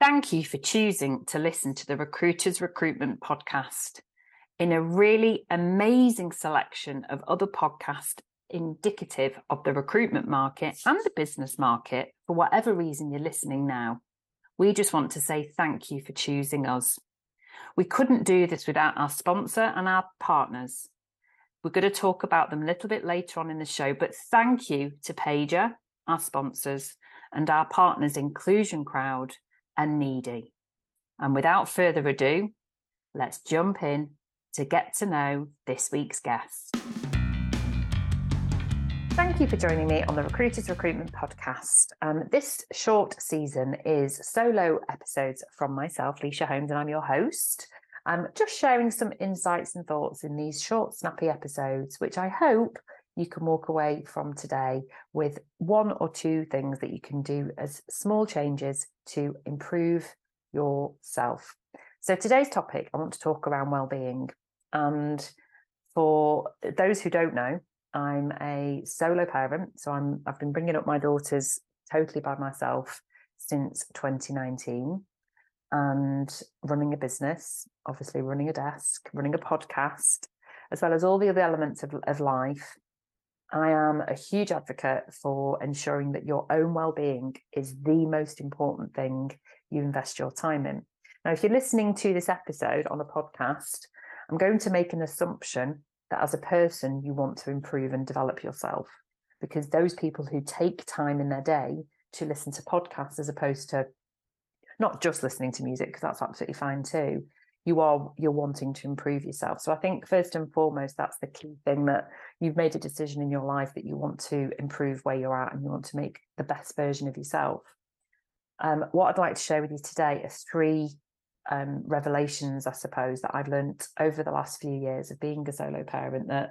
Thank you for choosing to listen to the Recruiters Recruitment Podcast. In a really amazing selection of other podcasts indicative of the recruitment market and the business market, for whatever reason you're listening now, we just want to say thank you for choosing us. We couldn't do this without our sponsor and our partners. We're going to talk about them a little bit later on in the show, but thank you to Paiger, our sponsors, and our partners Inclusion Crowd and Needi. And without further ado, let's jump in to get to know this week's guest. Thank you for joining me on the Recruiters Recruitment Podcast. Um, this short season is solo episodes from myself, Lysha Holmes, and I'm your host. I'm just sharing some insights and thoughts in these short, snappy episodes, which I hope you can walk away from today with one or two things that you can do as small changes to improve yourself. So, today's topic, I want to talk around well-being. And for those who don't know, I'm a solo parent. So I'm I've been bringing up my daughters totally by myself since 2019 and running a business, obviously running a desk, running a podcast, as well as all the other elements of, of life. I am a huge advocate for ensuring that your own well-being is the most important thing you invest your time in. Now, if you're listening to this episode on a podcast, I'm going to make an assumption that as a person, you want to improve and develop yourself. Because those people who take time in their day to listen to podcasts as opposed to not just listening to music, because that's absolutely fine too, you are you're wanting to improve yourself. So i think first and foremost that's the key thing that you've made a decision in your life that you want to improve where you're at and you want to make the best version of yourself. Um, what i'd like to share with you today are three um, revelations i suppose that i've learned over the last few years of being a solo parent that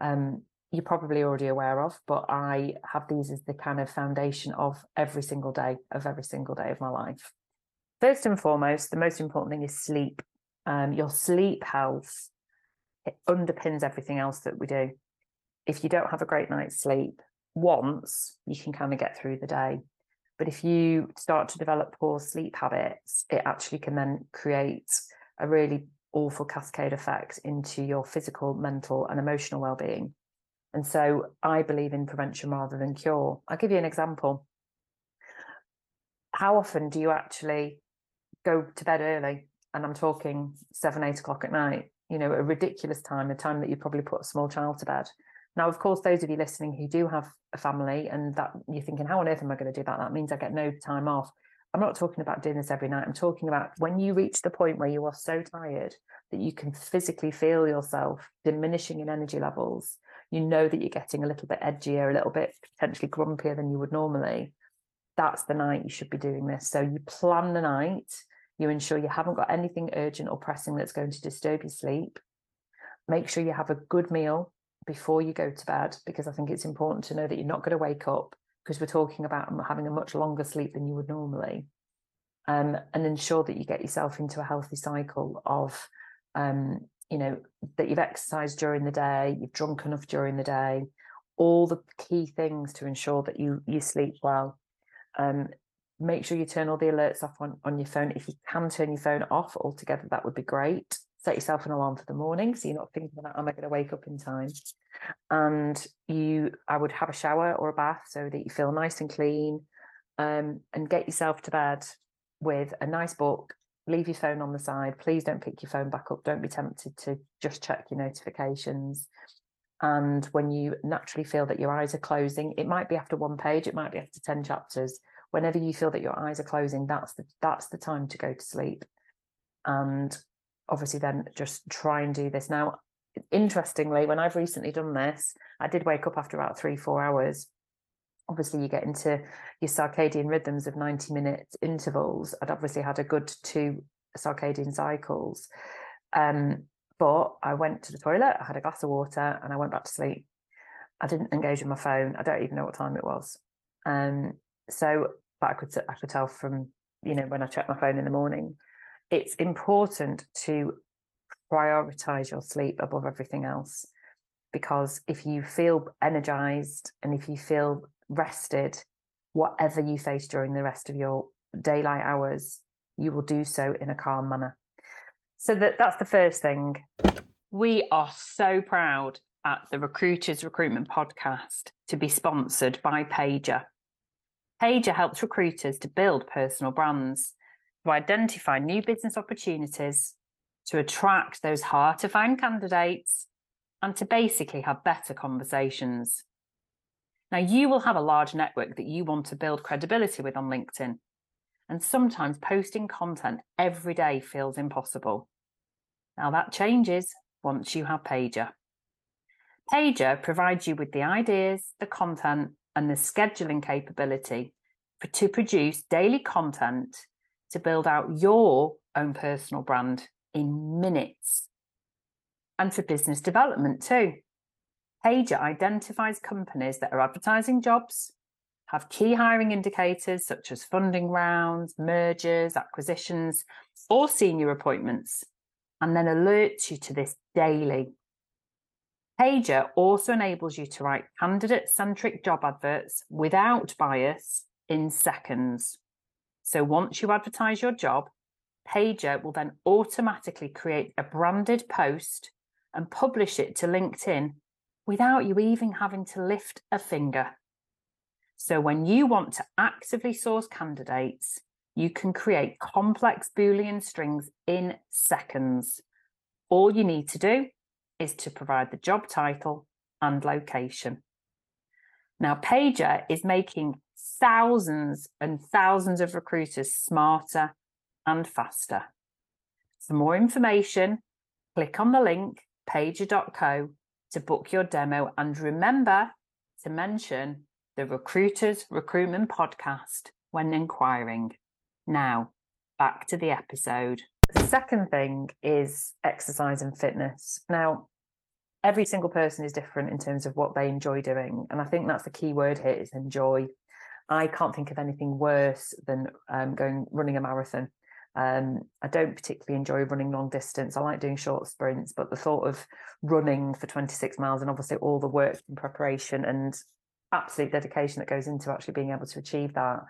um, you're probably already aware of but i have these as the kind of foundation of every single day of every single day of my life. First and foremost, the most important thing is sleep um, your sleep health it underpins everything else that we do. If you don't have a great night's sleep once, you can kind of get through the day. But if you start to develop poor sleep habits, it actually can then create a really awful cascade effect into your physical, mental, and emotional well-being. And so I believe in prevention rather than cure. I'll give you an example. How often do you actually go to bed early? And I'm talking seven, eight o'clock at night, you know, a ridiculous time, a time that you probably put a small child to bed. Now, of course, those of you listening who do have a family and that you're thinking, how on earth am I going to do that? That means I get no time off. I'm not talking about doing this every night. I'm talking about when you reach the point where you are so tired that you can physically feel yourself diminishing in energy levels. You know that you're getting a little bit edgier, a little bit potentially grumpier than you would normally. That's the night you should be doing this. So you plan the night you ensure you haven't got anything urgent or pressing that's going to disturb your sleep. Make sure you have a good meal before you go to bed, because I think it's important to know that you're not going to wake up because we're talking about having a much longer sleep than you would normally. Um, and ensure that you get yourself into a healthy cycle of, um, you know, that you've exercised during the day, you've drunk enough during the day, all the key things to ensure that you you sleep well. Um, make sure you turn all the alerts off on, on your phone. If you can turn your phone off altogether, that would be great. Set yourself an alarm for the morning so you're not thinking about, am I going to wake up in time? And you, I would have a shower or a bath so that you feel nice and clean um, and get yourself to bed with a nice book. Leave your phone on the side. Please don't pick your phone back up. Don't be tempted to just check your notifications. And when you naturally feel that your eyes are closing, it might be after one page, it might be after 10 chapters whenever you feel that your eyes are closing that's the that's the time to go to sleep. And obviously then just try and do this. Now interestingly when i've recently done this i did wake up after about three four hours. Obviously you get into your circadian rhythms of 90 minute intervals. I'd obviously had a good two circadian cycles. Um, but i went to the toilet i had a glass of water and i went back to sleep. I didn't engage with my phone. I don't even know what time it was. Um, so, but I could I could tell from you know when I check my phone in the morning, it's important to prioritize your sleep above everything else because if you feel energized and if you feel rested whatever you face during the rest of your daylight hours you will do so in a calm manner. So that that's the first thing. We are so proud at the Recruiters Recruitment Podcast to be sponsored by Paiger. Paiger helps recruiters to build personal brands, to identify new business opportunities, to attract those hard to find candidates, and to basically have better conversations. Now, you will have a large network that you want to build credibility with on LinkedIn. And sometimes posting content every day feels impossible. Now, that changes once you have Paiger. Paiger provides you with the ideas, the content, and the scheduling capability for, to produce daily content to build out your own personal brand in minutes. And for business development too. Paiger identifies companies that are advertising jobs, have key hiring indicators such as funding rounds, mergers, acquisitions, or senior appointments, and then alerts you to this daily. Paiger also enables you to write candidate centric job adverts without bias in seconds. So once you advertise your job, Paiger will then automatically create a branded post and publish it to LinkedIn without you even having to lift a finger. So when you want to actively source candidates, you can create complex Boolean strings in seconds. All you need to do is to provide the job title and location. Now, Paiger is making thousands and thousands of recruiters smarter and faster. For more information, click on the link paiger.co to book your demo and remember to mention the Recruiters Recruitment Podcast when inquiring. Now, back to the episode. The second thing is exercise and fitness. Now, every single person is different in terms of what they enjoy doing. And I think that's the key word here is enjoy. I can't think of anything worse than um, going running a marathon. Um, I don't particularly enjoy running long distance. I like doing short sprints, but the thought of running for 26 miles and obviously all the work and preparation and absolute dedication that goes into actually being able to achieve that,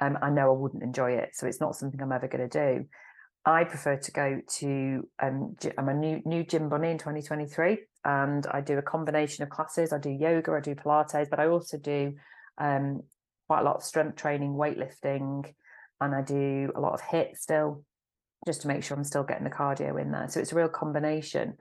um, I know I wouldn't enjoy it. So it's not something I'm ever going to do. I prefer to go to um, I'm a new new gym bunny in 2023, and I do a combination of classes. I do yoga, I do Pilates, but I also do um, quite a lot of strength training, weightlifting, and I do a lot of HIIT still, just to make sure I'm still getting the cardio in there. So it's a real combination,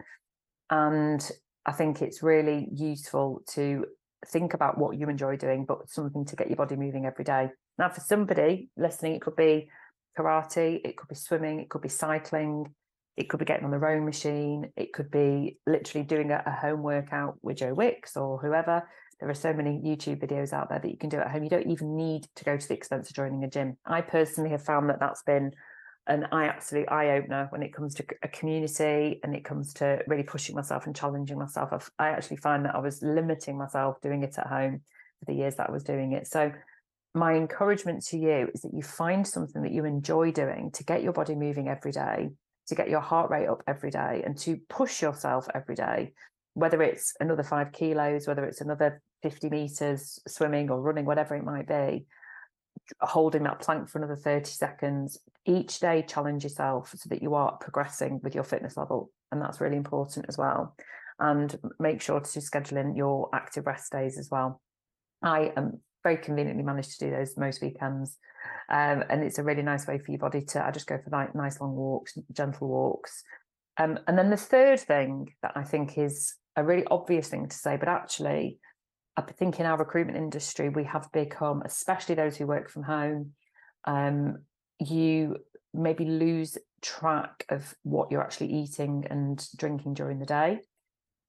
and I think it's really useful to think about what you enjoy doing, but something to get your body moving every day. Now, for somebody listening, it could be karate, it could be swimming, it could be cycling, it could be getting on the rowing machine, it could be literally doing a, a home workout with Joe Wicks or whoever. There are so many YouTube videos out there that you can do at home. You don't even need to go to the expense of joining a gym. I personally have found that that's been an absolute eye opener when it comes to a community and it comes to really pushing myself and challenging myself. I've, I actually find that I was limiting myself doing it at home for the years that I was doing it. So, my encouragement to you is that you find something that you enjoy doing to get your body moving every day, to get your heart rate up every day, and to push yourself every day, whether it's another five kilos, whether it's another 50 meters swimming or running, whatever it might be holding that plank for another 30 seconds. Each day challenge yourself so that you are progressing with your fitness level and that's really important as well. And make sure to schedule in your active rest days as well. I am very conveniently managed to do those most weekends um, and it's a really nice way for your body to i just go for like nice long walks gentle walks um, and then the third thing that i think is a really obvious thing to say but actually I think in our recruitment industry, we have become, especially those who work from home, um, you maybe lose track of what you're actually eating and drinking during the day.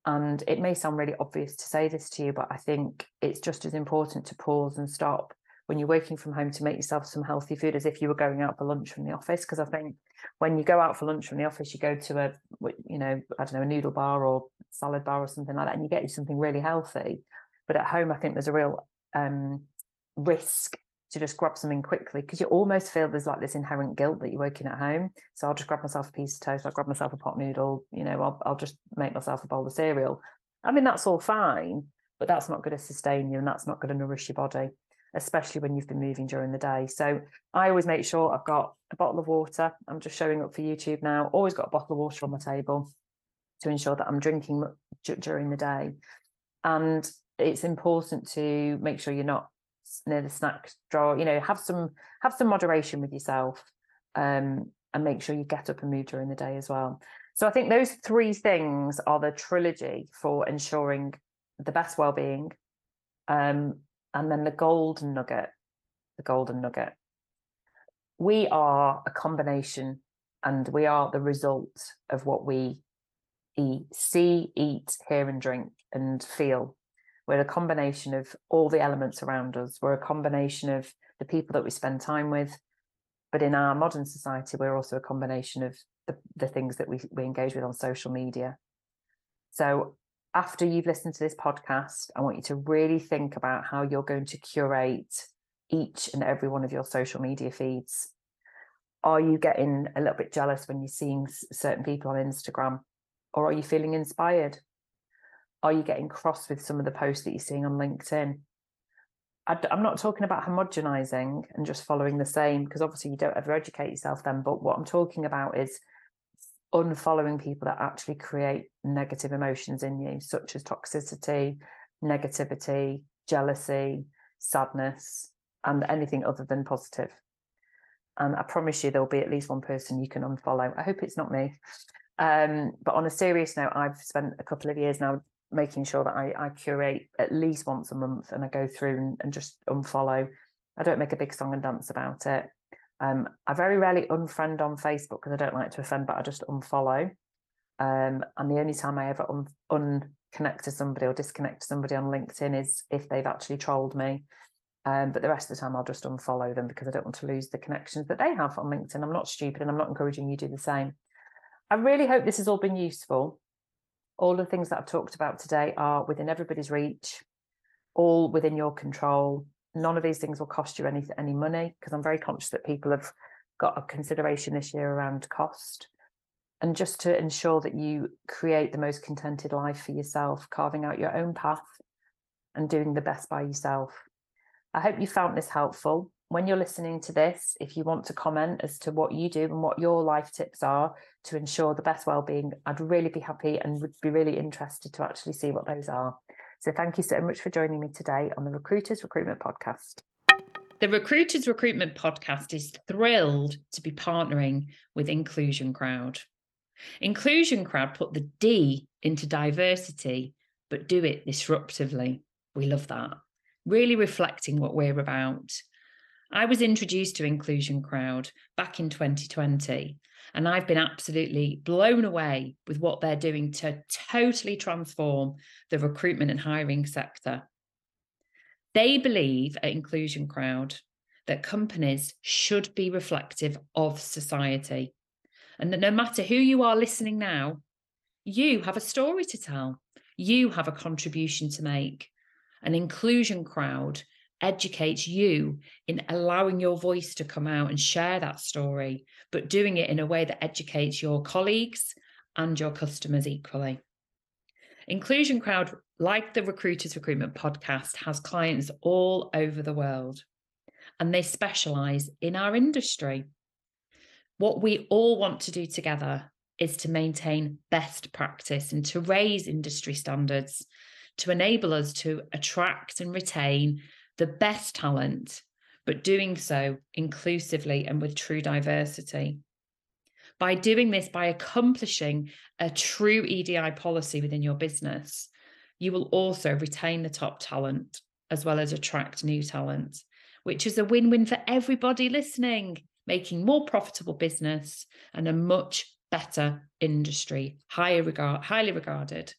And it may sound really obvious to say this to you, but I think it's just as important to pause and stop when you're working from home to make yourself some healthy food as if you were going out for lunch from the office. Because I think when you go out for lunch from the office, you go to a, you know, I don't know, a noodle bar or salad bar or something like that, and you get you something really healthy. But at home, I think there's a real um, risk to just grab something quickly because you almost feel there's like this inherent guilt that you're working at home. So I'll just grab myself a piece of toast, I'll grab myself a pot noodle, you know, I'll, I'll just make myself a bowl of cereal. I mean, that's all fine, but that's not going to sustain you and that's not going to nourish your body. especially when you've been moving during the day. So I always make sure I've got a bottle of water. I'm just showing up for YouTube now. Always got a bottle of water on my table to ensure that I'm drinking during the day. And it's important to make sure you're not near the snack drawer. You know, have some have some moderation with yourself, um, and make sure you get up and move during the day as well. So I think those three things are the trilogy for ensuring the best well-being, um, and then the golden nugget, the golden nugget. We are a combination, and we are the result of what we eat, see, eat, hear, and drink, and feel. We're a combination of all the elements around us. We're a combination of the people that we spend time with. But in our modern society, we're also a combination of the, the things that we, we engage with on social media. So after you've listened to this podcast, I want you to really think about how you're going to curate each and every one of your social media feeds. Are you getting a little bit jealous when you're seeing certain people on Instagram? Or are you feeling inspired? Are you getting cross with some of the posts that you're seeing on LinkedIn? I, am not talking about homogenizing and just following the same, because obviously you don't ever educate yourself then. But what I'm talking about is unfollowing people that actually create negative emotions in you, such as toxicity, negativity, jealousy, sadness, and anything other than positive. And I promise you, there'll be at least one person you can unfollow. I hope it's not me. Um, but on a serious note, I've spent a couple of years now making sure that I, I curate at least once a month and I go through and, and just unfollow. I don't make a big song and dance about it. Um, I very rarely unfriend on Facebook because I don't like to offend, but I just unfollow. Um, and the only time I ever un- unconnect to somebody or disconnect to somebody on LinkedIn is if they've actually trolled me. Um, but the rest of the time, I'll just unfollow them because I don't want to lose the connections that they have on LinkedIn. I'm not stupid and I'm not encouraging you to do the same. I really hope this has all been useful. All the things that I've talked about today are within everybody's reach, all within your control. None of these things will cost you any any money because I'm very conscious that people have got a consideration this year around cost. And just to ensure that you create the most contented life for yourself, carving out your own path and doing the best by yourself. I hope you found this helpful when you're listening to this, if you want to comment as to what you do and what your life tips are to ensure the best well-being, I'd really be happy and would be really interested to actually see what those are. So thank you so much for joining me today on the Recruiters Recruitment Podcast. The Recruiters Recruitment Podcast is thrilled to be partnering with Inclusion Crowd. Inclusion Crowd put the D into diversity, but do it disruptively. We love that. Really reflecting what we're about I was introduced to Inclusion Crowd back in 2020, and I've been absolutely blown away with what they're doing to totally transform the recruitment and hiring sector. They believe at Inclusion Crowd that companies should be reflective of society, and that no matter who you are listening now, you have a story to tell, you have a contribution to make. An inclusion crowd educates you in allowing your voice to come out and share that story, but doing it in a way that educates your colleagues and your customers equally. Inclusion Crowd, like the Recruiters Recruitment podcast, has clients all over the world and they specialize in our industry. What we all want to do together is to maintain best practice and to raise industry standards to enable us to attract and retain the best talent, but doing so inclusively and with true diversity. By doing this, by accomplishing a true EDI policy within your business, you will also retain the top talent as well as attract new talent, which is a win win for everybody listening, making more profitable business and a much better industry, higher regard, highly regarded.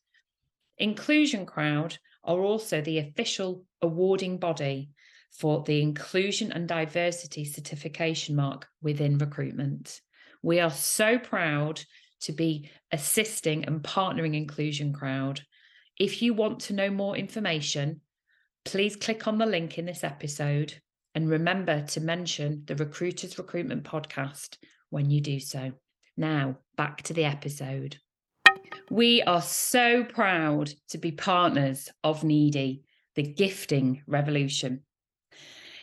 Inclusion Crowd are also the official awarding body for the Inclusion and Diversity Certification Mark within recruitment. We are so proud to be assisting and partnering Inclusion Crowd. If you want to know more information, please click on the link in this episode and remember to mention the Recruiters Recruitment Podcast when you do so. Now, back to the episode. We are so proud to be partners of Needi, the gifting revolution.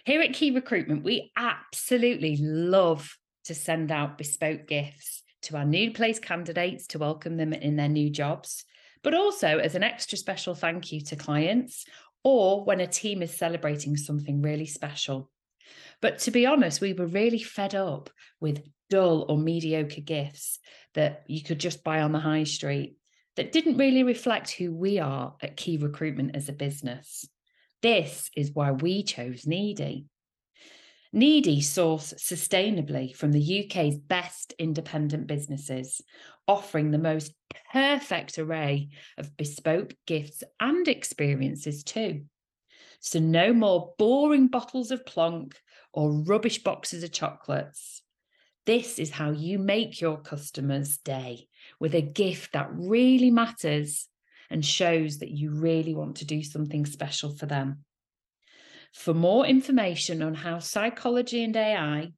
Here at Key Recruitment, we absolutely love to send out bespoke gifts to our new place candidates to welcome them in their new jobs, but also as an extra special thank you to clients or when a team is celebrating something really special. But to be honest, we were really fed up with dull or mediocre gifts that you could just buy on the high street that didn't really reflect who we are at Key Recruitment as a business. This is why we chose Needi. Needi source sustainably from the UK's best independent businesses, offering the most perfect array of bespoke gifts and experiences too. So, no more boring bottles of plonk or rubbish boxes of chocolates. This is how you make your customers' day with a gift that really matters and shows that you really want to do something special for them. For more information on how psychology and AI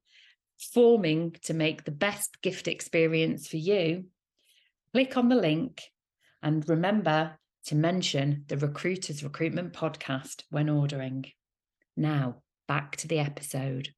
forming to make the best gift experience for you, click on the link and remember to mention the Recruiters Recruitment Podcast when ordering. Now, back to the episode.